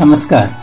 नमस्कार।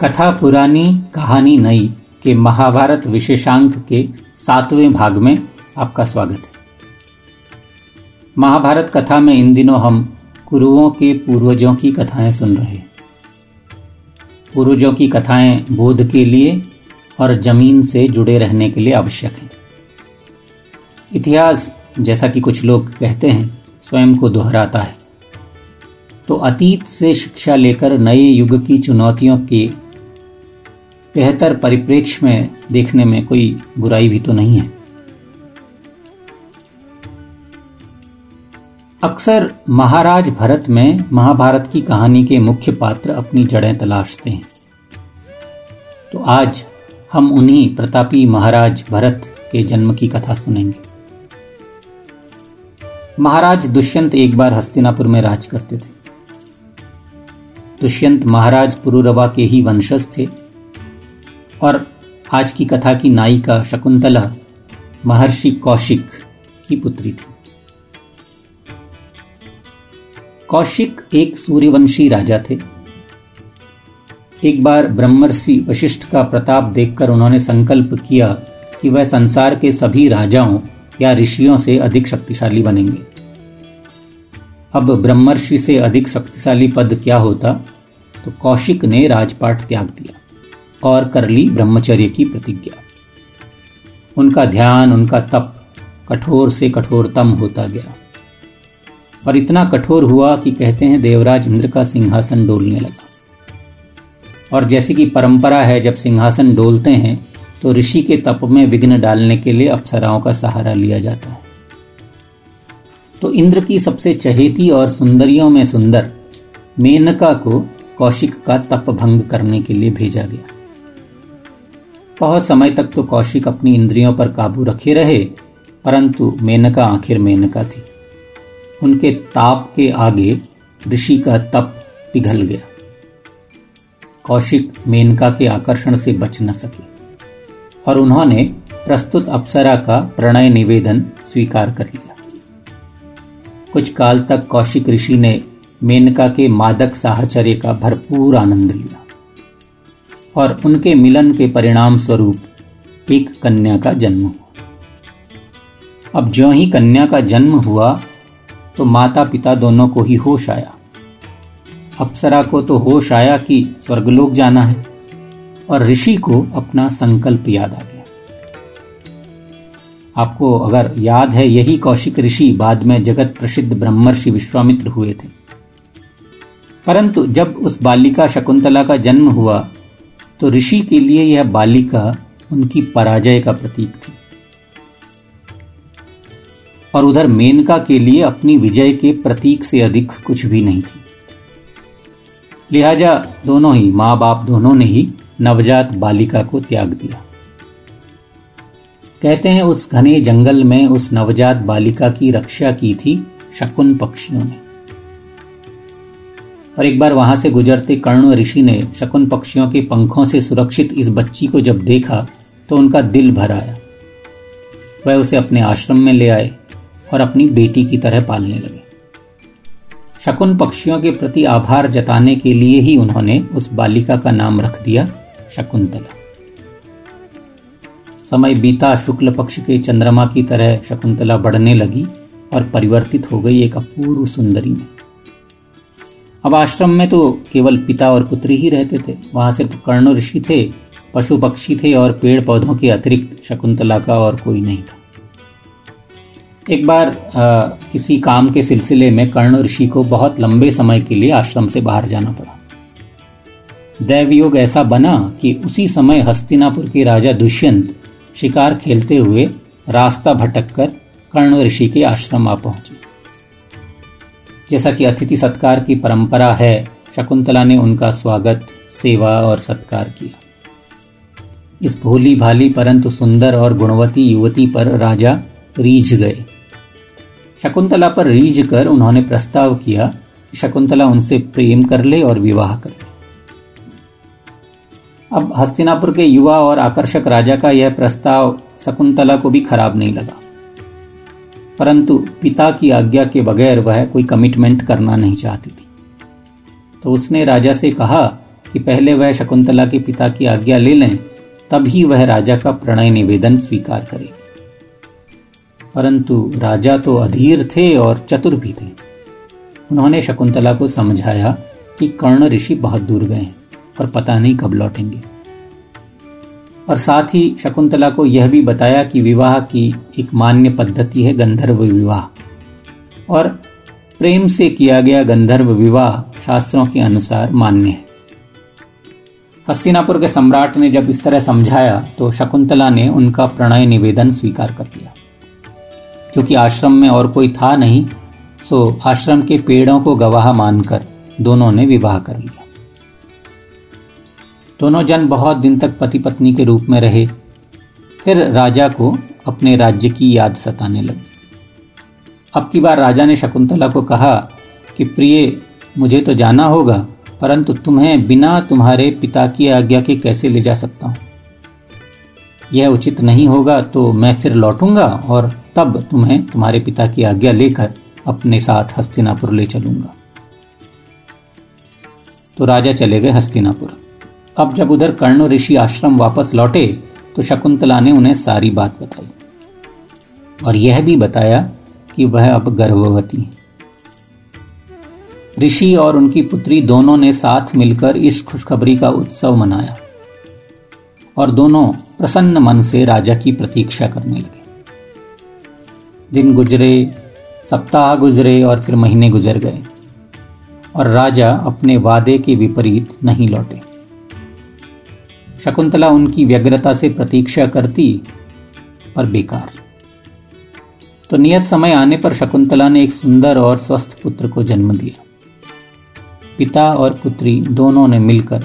कथा पुरानी, कहानी नई के महाभारत विशेषांक के सातवें भाग में आपका स्वागत है। महाभारत कथा में इन दिनों हम कुरुओं के पूर्वजों की कथाएँ सुन रहे हैं। पूर्वजों की कथाएँ बोध के लिए और ज़मीन से जुड़े रहने के लिए आवश्यक हैं। इतिहास, जैसा कि कुछ लोग कहते हैं, स्वयं को दोहराता है। तो अतीत से शिक्षा लेकर नए युग की चुनौतियों के बेहतर परिप्रेक्ष्य में देखने में कोई बुराई भी तो नहीं है। अक्सर महाराज भरत में महाभारत की कहानी के मुख्य पात्र अपनी जड़ें तलाशते हैं। तो आज हम उन्हीं प्रतापी महाराज भरत के जन्म की कथा सुनेंगे। महाराज दुष्यंत एक बार हस्तिनापुर में राज करते थे। दुष्यंत महाराज पुरुरवा के ही वंशज थे और आज की कथा की नायिका शकुंतला महर्षि कौशिक की पुत्री थी। कौशिक एक सूर्यवंशी राजा थे। एक बार ब्रह्मर्षि वशिष्ठ का प्रताप देखकर उन्होंने संकल्प किया कि वह संसार के सभी राजाओं या ऋषियों से अधिक शक्तिशाली बनेंगे। अब ब्रह्मर्षि से अधिक शक्तिशाली पद क्या होता? तो कौशिक ने राजपाट त्याग दिया और कर ली ब्रह्मचर्य की प्रतिज्ञा। उनका ध्यान, उनका तप कठोर से कठोरतम होता गया। और इतना कठोर हुआ कि कहते हैं देवराज इंद्र का सिंहासन डोलने लगा। और जैसे कि परंपरा है, जब सिंहासन डोलते हैं तो ऋषि के तप में विघ्न डालने के लिए अप्सराओं का सहारा लिया जाता है। तो इंद्र की सबसे चहेती और सुंदरियों में सुंदर मेनका को कौशिक का तप भंग करने के लिए भेजा गया। बहुत समय तक तो कौशिक अपनी इंद्रियों पर काबू रखे रहे, परंतु मेनका आखिर मेनका थी। उनके ताप के आगे ऋषि का तप पिघल गया। कौशिक मेनका के आकर्षण से बच न सके और उन्होंने प्रस्तुत अप्सरा का प्रणय निवेदन स्वीकार कर लिया। कुछ काल तक कौशिक ऋषि ने मेनका के मादक साहचर्य का भरपूर आनंद लिया और उनके मिलन के परिणाम स्वरूप एक कन्या का जन्म हुआ। अब ज्यो ही कन्या का जन्म हुआ तो माता पिता दोनों को ही होश आया। अप्सरा को तो होश आया कि स्वर्गलोक जाना है और ऋषि को अपना संकल्प याद आ गया। आपको अगर याद है, यही कौशिक ऋषि बाद में जगत प्रसिद्ध ब्रह्मर्षि विश्वामित्र हुए थे। परंतु जब उस बालिका शकुंतला का जन्म हुआ तो ऋषि के लिए यह बालिका उनकी पराजय का प्रतीक थी। और उधर मेनका के लिए अपनी विजय के प्रतीक से अधिक कुछ भी नहीं थी। लिहाजा दोनों ही, माँ बाप दोनों ने ही नवजात बालिका को त्याग दिया। कहते हैं, उस घने जंगल में उस नवजात बालिका की रक्षा की थी शकुन पक्षियों ने। और एक बार वहाँ से गुजरते कर्ण ऋषि ने शकुन पक्षियों के पंखों से सुरक्षित इस बच्ची को जब देखा तो उनका दिल भर आया। वह उसे अपने आश्रम में ले आए और अपनी बेटी की तरह पालने लगे। शकुन पक्षियों के प्रति आभार जताने के लिए ही उन्होंने उस बालिका का नाम रख दिया, शकुंतला। समय बीता शुक्ल पक्ष के चंद्रमा की तरह शकुंतला बढ़ने लगी और परिवर्तित हो गई एक अपूर्व सुंदरी में। अब आश्रम में तो केवल पिता और पुत्री ही रहते थे। वहाँ सिर्फ़ कर्ण ऋषि थे पशु पक्षी थे और पेड़ पौधों के अतिरिक्त शकुंतला का और कोई नहीं था। एक बार आ, किसी काम के सिलसिले में कर्ण ऋषि को बहुत लंबे समय के लिए आश्रम से बाहर जाना पड़ा। दैवयोग ऐसा बना कि उसी समय हस्तिनापुर के राजा दुष्यंत शिकार खेलते हुए रास्ता भटककर कर्ण ऋषि के आश्रम आ पहुँचे। जैसा कि अतिथि सत्कार की परंपरा है, शकुंतला ने उनका स्वागत, सेवा और सत्कार किया। इस भोली भाली परंतु सुंदर और गुणवती युवती पर राजा रीझ गए। शकुंतला पर रीझ कर उन्होंने प्रस्ताव किया कि शकुंतला उनसे प्रेम कर ले और विवाह कर। अब हस्तिनापुर के युवा और आकर्षक राजा का यह प्रस्ताव शकुंतला को भी खराब नहीं लगा। परंतु पिता की आज्ञा के बगैर वह कोई कमिटमेंट करना नहीं चाहती थी। तो उसने राजा से कहा कि पहले वह शकुंतला के पिता की आज्ञा ले लें, तभी वह राजा का प्रणय निवेदन स्वीकार करेगी। परंतु राजा तो अधीर थे और चतुर भी थे। उन्होंने शकुंतला को समझाया कि कर्ण ऋषि बहुत दूर गए और पता नहीं कब लौटेंगे। और साथ ही शकुंतला को यह भी बताया कि विवाह की एक मान्य पद्धति है गंधर्व विवाह। और प्रेम से किया गया गंधर्व विवाह शास्त्रों के अनुसार मान्य है। हस्तिनापुर के सम्राट ने जब इस तरह समझाया तो शकुंतला ने उनका प्रणय निवेदन स्वीकार कर लिया। क्योंकि आश्रम में और कोई था नहीं सो आश्रम के पेड़ों को गवाह मानकर दोनों ने विवाह कर लिया। दोनों जन बहुत दिन तक पति पत्नी के रूप में रहे। फिर राजा को अपने राज्य की याद सताने लगी। अब की बार राजा ने शकुंतला को कहा कि, प्रिय, मुझे तो जाना होगा, परंतु तुम्हें बिना तुम्हारे पिता की आज्ञा के कैसे ले जा सकता हूँ? यह उचित नहीं होगा तो मैं फिर लौटूँगा और तब तुम्हें तुम्हारे पिता की आज्ञा लेकर अपने साथ हस्तिनापुर ले चलूँगा। तो राजा चले गए हस्तिनापुर। अब जब उधर कर्ण ऋषि आश्रम वापस लौटे तो शकुंतला ने उन्हें सारी बात बताई। और यह भी बताया कि वह अब गर्भवती है। ऋषि और उनकी पुत्री दोनों ने साथ मिलकर इस खुशखबरी का उत्सव मनाया। और दोनों प्रसन्न मन से राजा की प्रतीक्षा करने लगे। दिन गुजरे, सप्ताह गुजरे और फिर महीने गुजर गए। और राजा अपने वादे के विपरीत नहीं लौटे। शकुंतला उनकी व्यग्रता से प्रतीक्षा करती, पर बेकार। तो नियत समय आने पर शकुंतला ने एक सुंदर और स्वस्थ पुत्र को जन्म दिया। पिता और पुत्री दोनों ने मिलकर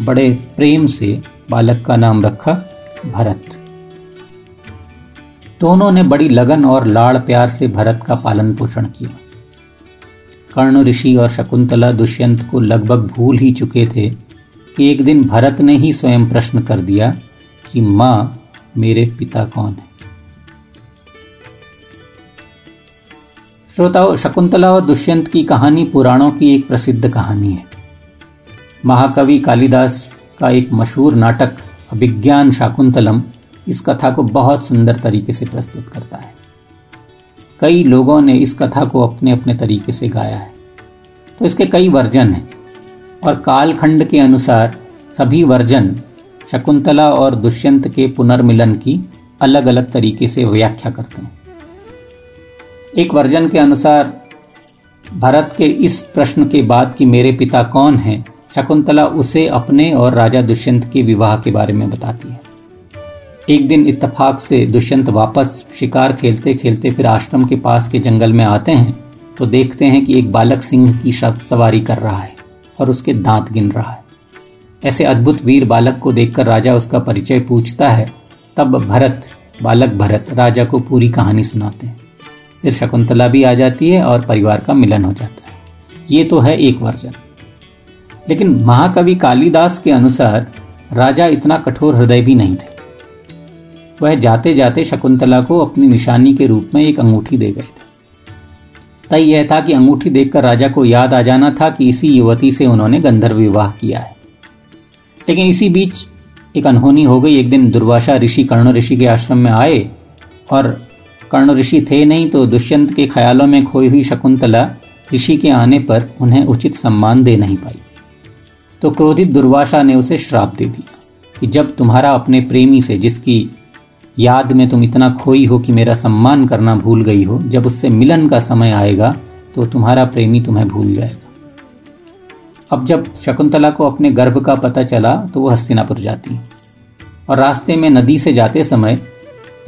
बड़े प्रेम से बालक का नाम रखा, भरत। दोनों ने बड़ी लगन और लाड़ प्यार से भरत का पालन पोषण किया। कर्ण ऋषि और शकुंतला दुष्यंत को लगभग भूल ही चुके थे कि एक दिन भरत ने ही स्वयं प्रश्न कर दिया कि माँ, मेरे पिता कौन है? श्रोताओं, शकुंतला और दुष्यंत की कहानी पुराणों की एक प्रसिद्ध कहानी है। महाकवि कालिदास का एक मशहूर नाटक, अभिज्ञान शाकुंतलम, इस कथा को बहुत सुंदर तरीके से प्रस्तुत करता है। कई लोगों ने इस कथा को अपने अपने तरीके से गाया है। तो इसके कई वर्जन हैं। और कालखंड के अनुसार सभी वर्जन शकुंतला और दुष्यंत के पुनर्मिलन की अलग अलग तरीके से व्याख्या करते हैं। एक वर्जन के अनुसार, भरत के इस प्रश्न के बाद कि मेरे पिता कौन हैं, शकुंतला उसे अपने और राजा दुष्यंत के विवाह के बारे में बताती है। एक दिन इत्तेफाक से दुष्यंत वापस शिकार खेलते खेलते फिर आश्रम के पास के जंगल में आते हैं तो देखते हैं कि एक बालक सिंह की सवारी कर रहा है। और उसके दांत गिन रहा है। ऐसे अद्भुत वीर बालक को देखकर राजा उसका परिचय पूछता है, तब भरत, बालक भरत, राजा को पूरी कहानी सुनाते हैं। फिर शकुंतला भी आ जाती है और परिवार का मिलन हो जाता है। ये तो है एक वर्जन। लेकिन महाकवि कालिदास के अनुसार राजा इतना कठोर हृदय भी नहीं थे। वह जाते जाते शकुंतला को अपनी निशानी के रूप में एक अंगूठी दे गए थे। तय यह था कि अंगूठी देखकर राजा को याद आ जाना था कि इसी युवती से उन्होंने गंधर्व विवाह किया है। लेकिन इसी बीच एक अनहोनी हो गई। एक दिन दुर्वासा ऋषि कर्ण ऋषि के आश्रम में आए और कर्ण ऋषि थे नहीं तो दुष्यंत के ख्यालों में खोई हुई शकुंतला ऋषि के आने पर उन्हें उचित सम्मान दे नहीं पाई। तो क्रोधित दुर्वासा ने उसे श्राप दे दिया कि जब तुम्हारा अपने प्रेमी से, जिसकी याद में तुम इतना खोई हो कि मेरा सम्मान करना भूल गई हो। जब उससे मिलन का समय आएगा तो तुम्हारा प्रेमी तुम्हें भूल जाएगा। अब जब शकुंतला को अपने गर्भ का पता चला तो वह हस्तिनापुर जाती। और रास्ते में नदी से जाते समय,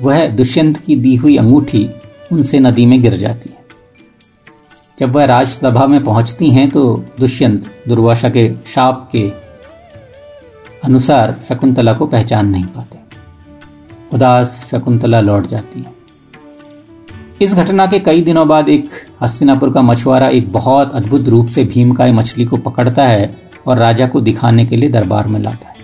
वह दुष्यंत की दी हुई अंगूठी उनसे नदी में गिर जाती। है जब वह राजसभा में पहुँचती हैं तो दुष्यंत दुर्वाशा के शाप के अनुसार शकुंतला को पहचान नहीं पाते। उदास शकुंतला लौट जाती। है इस घटना के कई दिनों बाद एक हस्तिनापुर का मछुआरा एक बहुत अद्भुत रूप से भीमकाय मछली को पकड़ता है और राजा को दिखाने के लिए दरबार में लाता है।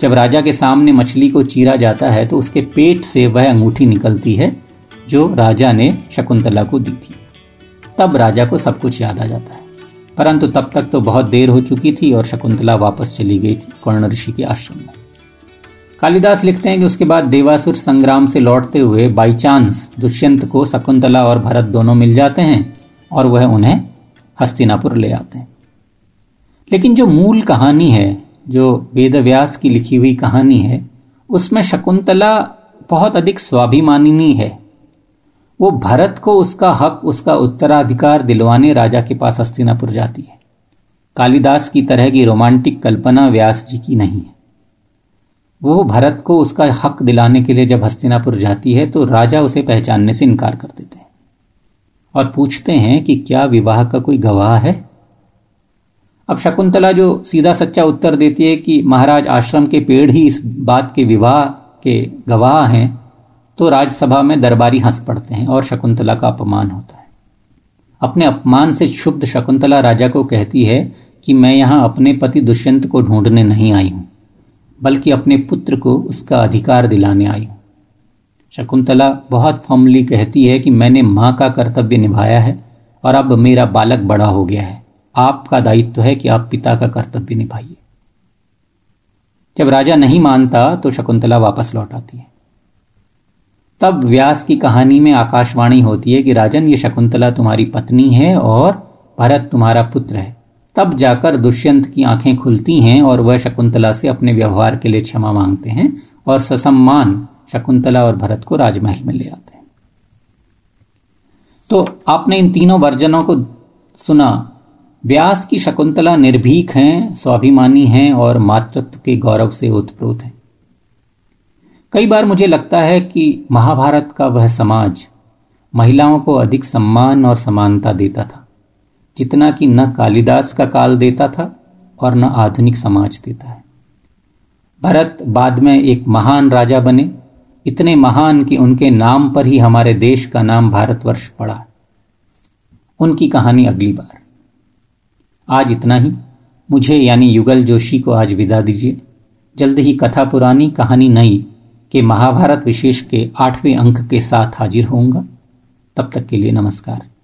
जब राजा के सामने मछली को चीरा जाता है तो उसके पेट से वह अंगूठी निकलती है, जो राजा ने शकुंतला को दी थी। तब राजा को सब कुछ याद आ जाता है। परंतु तब तक तो बहुत देर हो चुकी थी और शकुंतला वापस चली गई थी, कर्ण ऋषि के आश्रम में। कालिदास लिखते हैं कि उसके बाद देवासुर संग्राम से लौटते हुए बाई चांस दुष्यंत को शकुंतला और भरत दोनों मिल जाते हैं और वह उन्हें हस्तिनापुर ले आते हैं। लेकिन जो मूल कहानी है, जो वेदव्यास की लिखी हुई कहानी है, उसमें शकुंतला बहुत अधिक स्वाभिमानिनी है। वो भरत को उसका हक, उसका उत्तराधिकार दिलवाने राजा के पास हस्तिनापुर जाती है। कालिदास की तरह की रोमांटिक कल्पना व्यास जी की नहीं है। वो भरत को उसका हक दिलाने के लिए जब हस्तिनापुर जाती है तो राजा उसे पहचानने से इनकार कर देते हैं। और पूछते हैं कि क्या विवाह का कोई गवाह है? अब शकुंतला जो सीधा सच्चा उत्तर देती है कि महाराज आश्रम के पेड़ ही इस बात के विवाह के गवाह हैं तो राजसभा में दरबारी हंस पड़ते हैं और शकुंतला का अपमान होता है। अपने अपमान से क्षुब्ध शकुंतला राजा को कहती है कि मैं यहाँ अपने पति दुष्यंत को ढूँढने नहीं आई हूँ। बल्कि अपने पुत्र को उसका अधिकार दिलाने आई। शकुंतला बहुत फॉर्मली कहती है कि मैंने माँ का कर्तव्य निभाया है और अब मेरा बालक बड़ा हो गया है। आपका दायित्व है कि आप पिता का कर्तव्य निभाइए। जब राजा नहीं मानता तो शकुंतला वापस लौट आती है। तब व्यास की कहानी में आकाशवाणी होती है कि राजन, ये शकुंतला तुम्हारी पत्नी है और भरत तुम्हारा पुत्र है। तब जाकर दुष्यंत की आँखें खुलती हैं और वह शकुंतला से अपने व्यवहार के लिए क्षमा मांगते हैं और ससम्मान शकुंतला और भरत को राजमहल में ले आते हैं। तो आपने इन तीनों वर्जनों को सुना। व्यास की शकुंतला निर्भीक हैं, स्वाभिमानी हैं और मातृत्व के गौरव से उत्प्रोत हैं। कई बार मुझे लगता है कि महाभारत का वह समाज महिलाओं को अधिक सम्मान और समानता देता था। जितना कि न कालिदास का काल देता था और न आधुनिक समाज देता है। भरत बाद में एक महान राजा बने। इतने महान कि उनके नाम पर ही हमारे देश का नाम भारतवर्ष पड़ा। उनकी कहानी अगली बार। आज इतना ही। मुझे यानी युगल जोशी को आज विदा दीजिए। जल्द ही कथा पुरानी कहानी नई के महाभारत विशेष के आठवें अंक के साथ हाजिर होऊँगा। तब तक के लिए नमस्कार।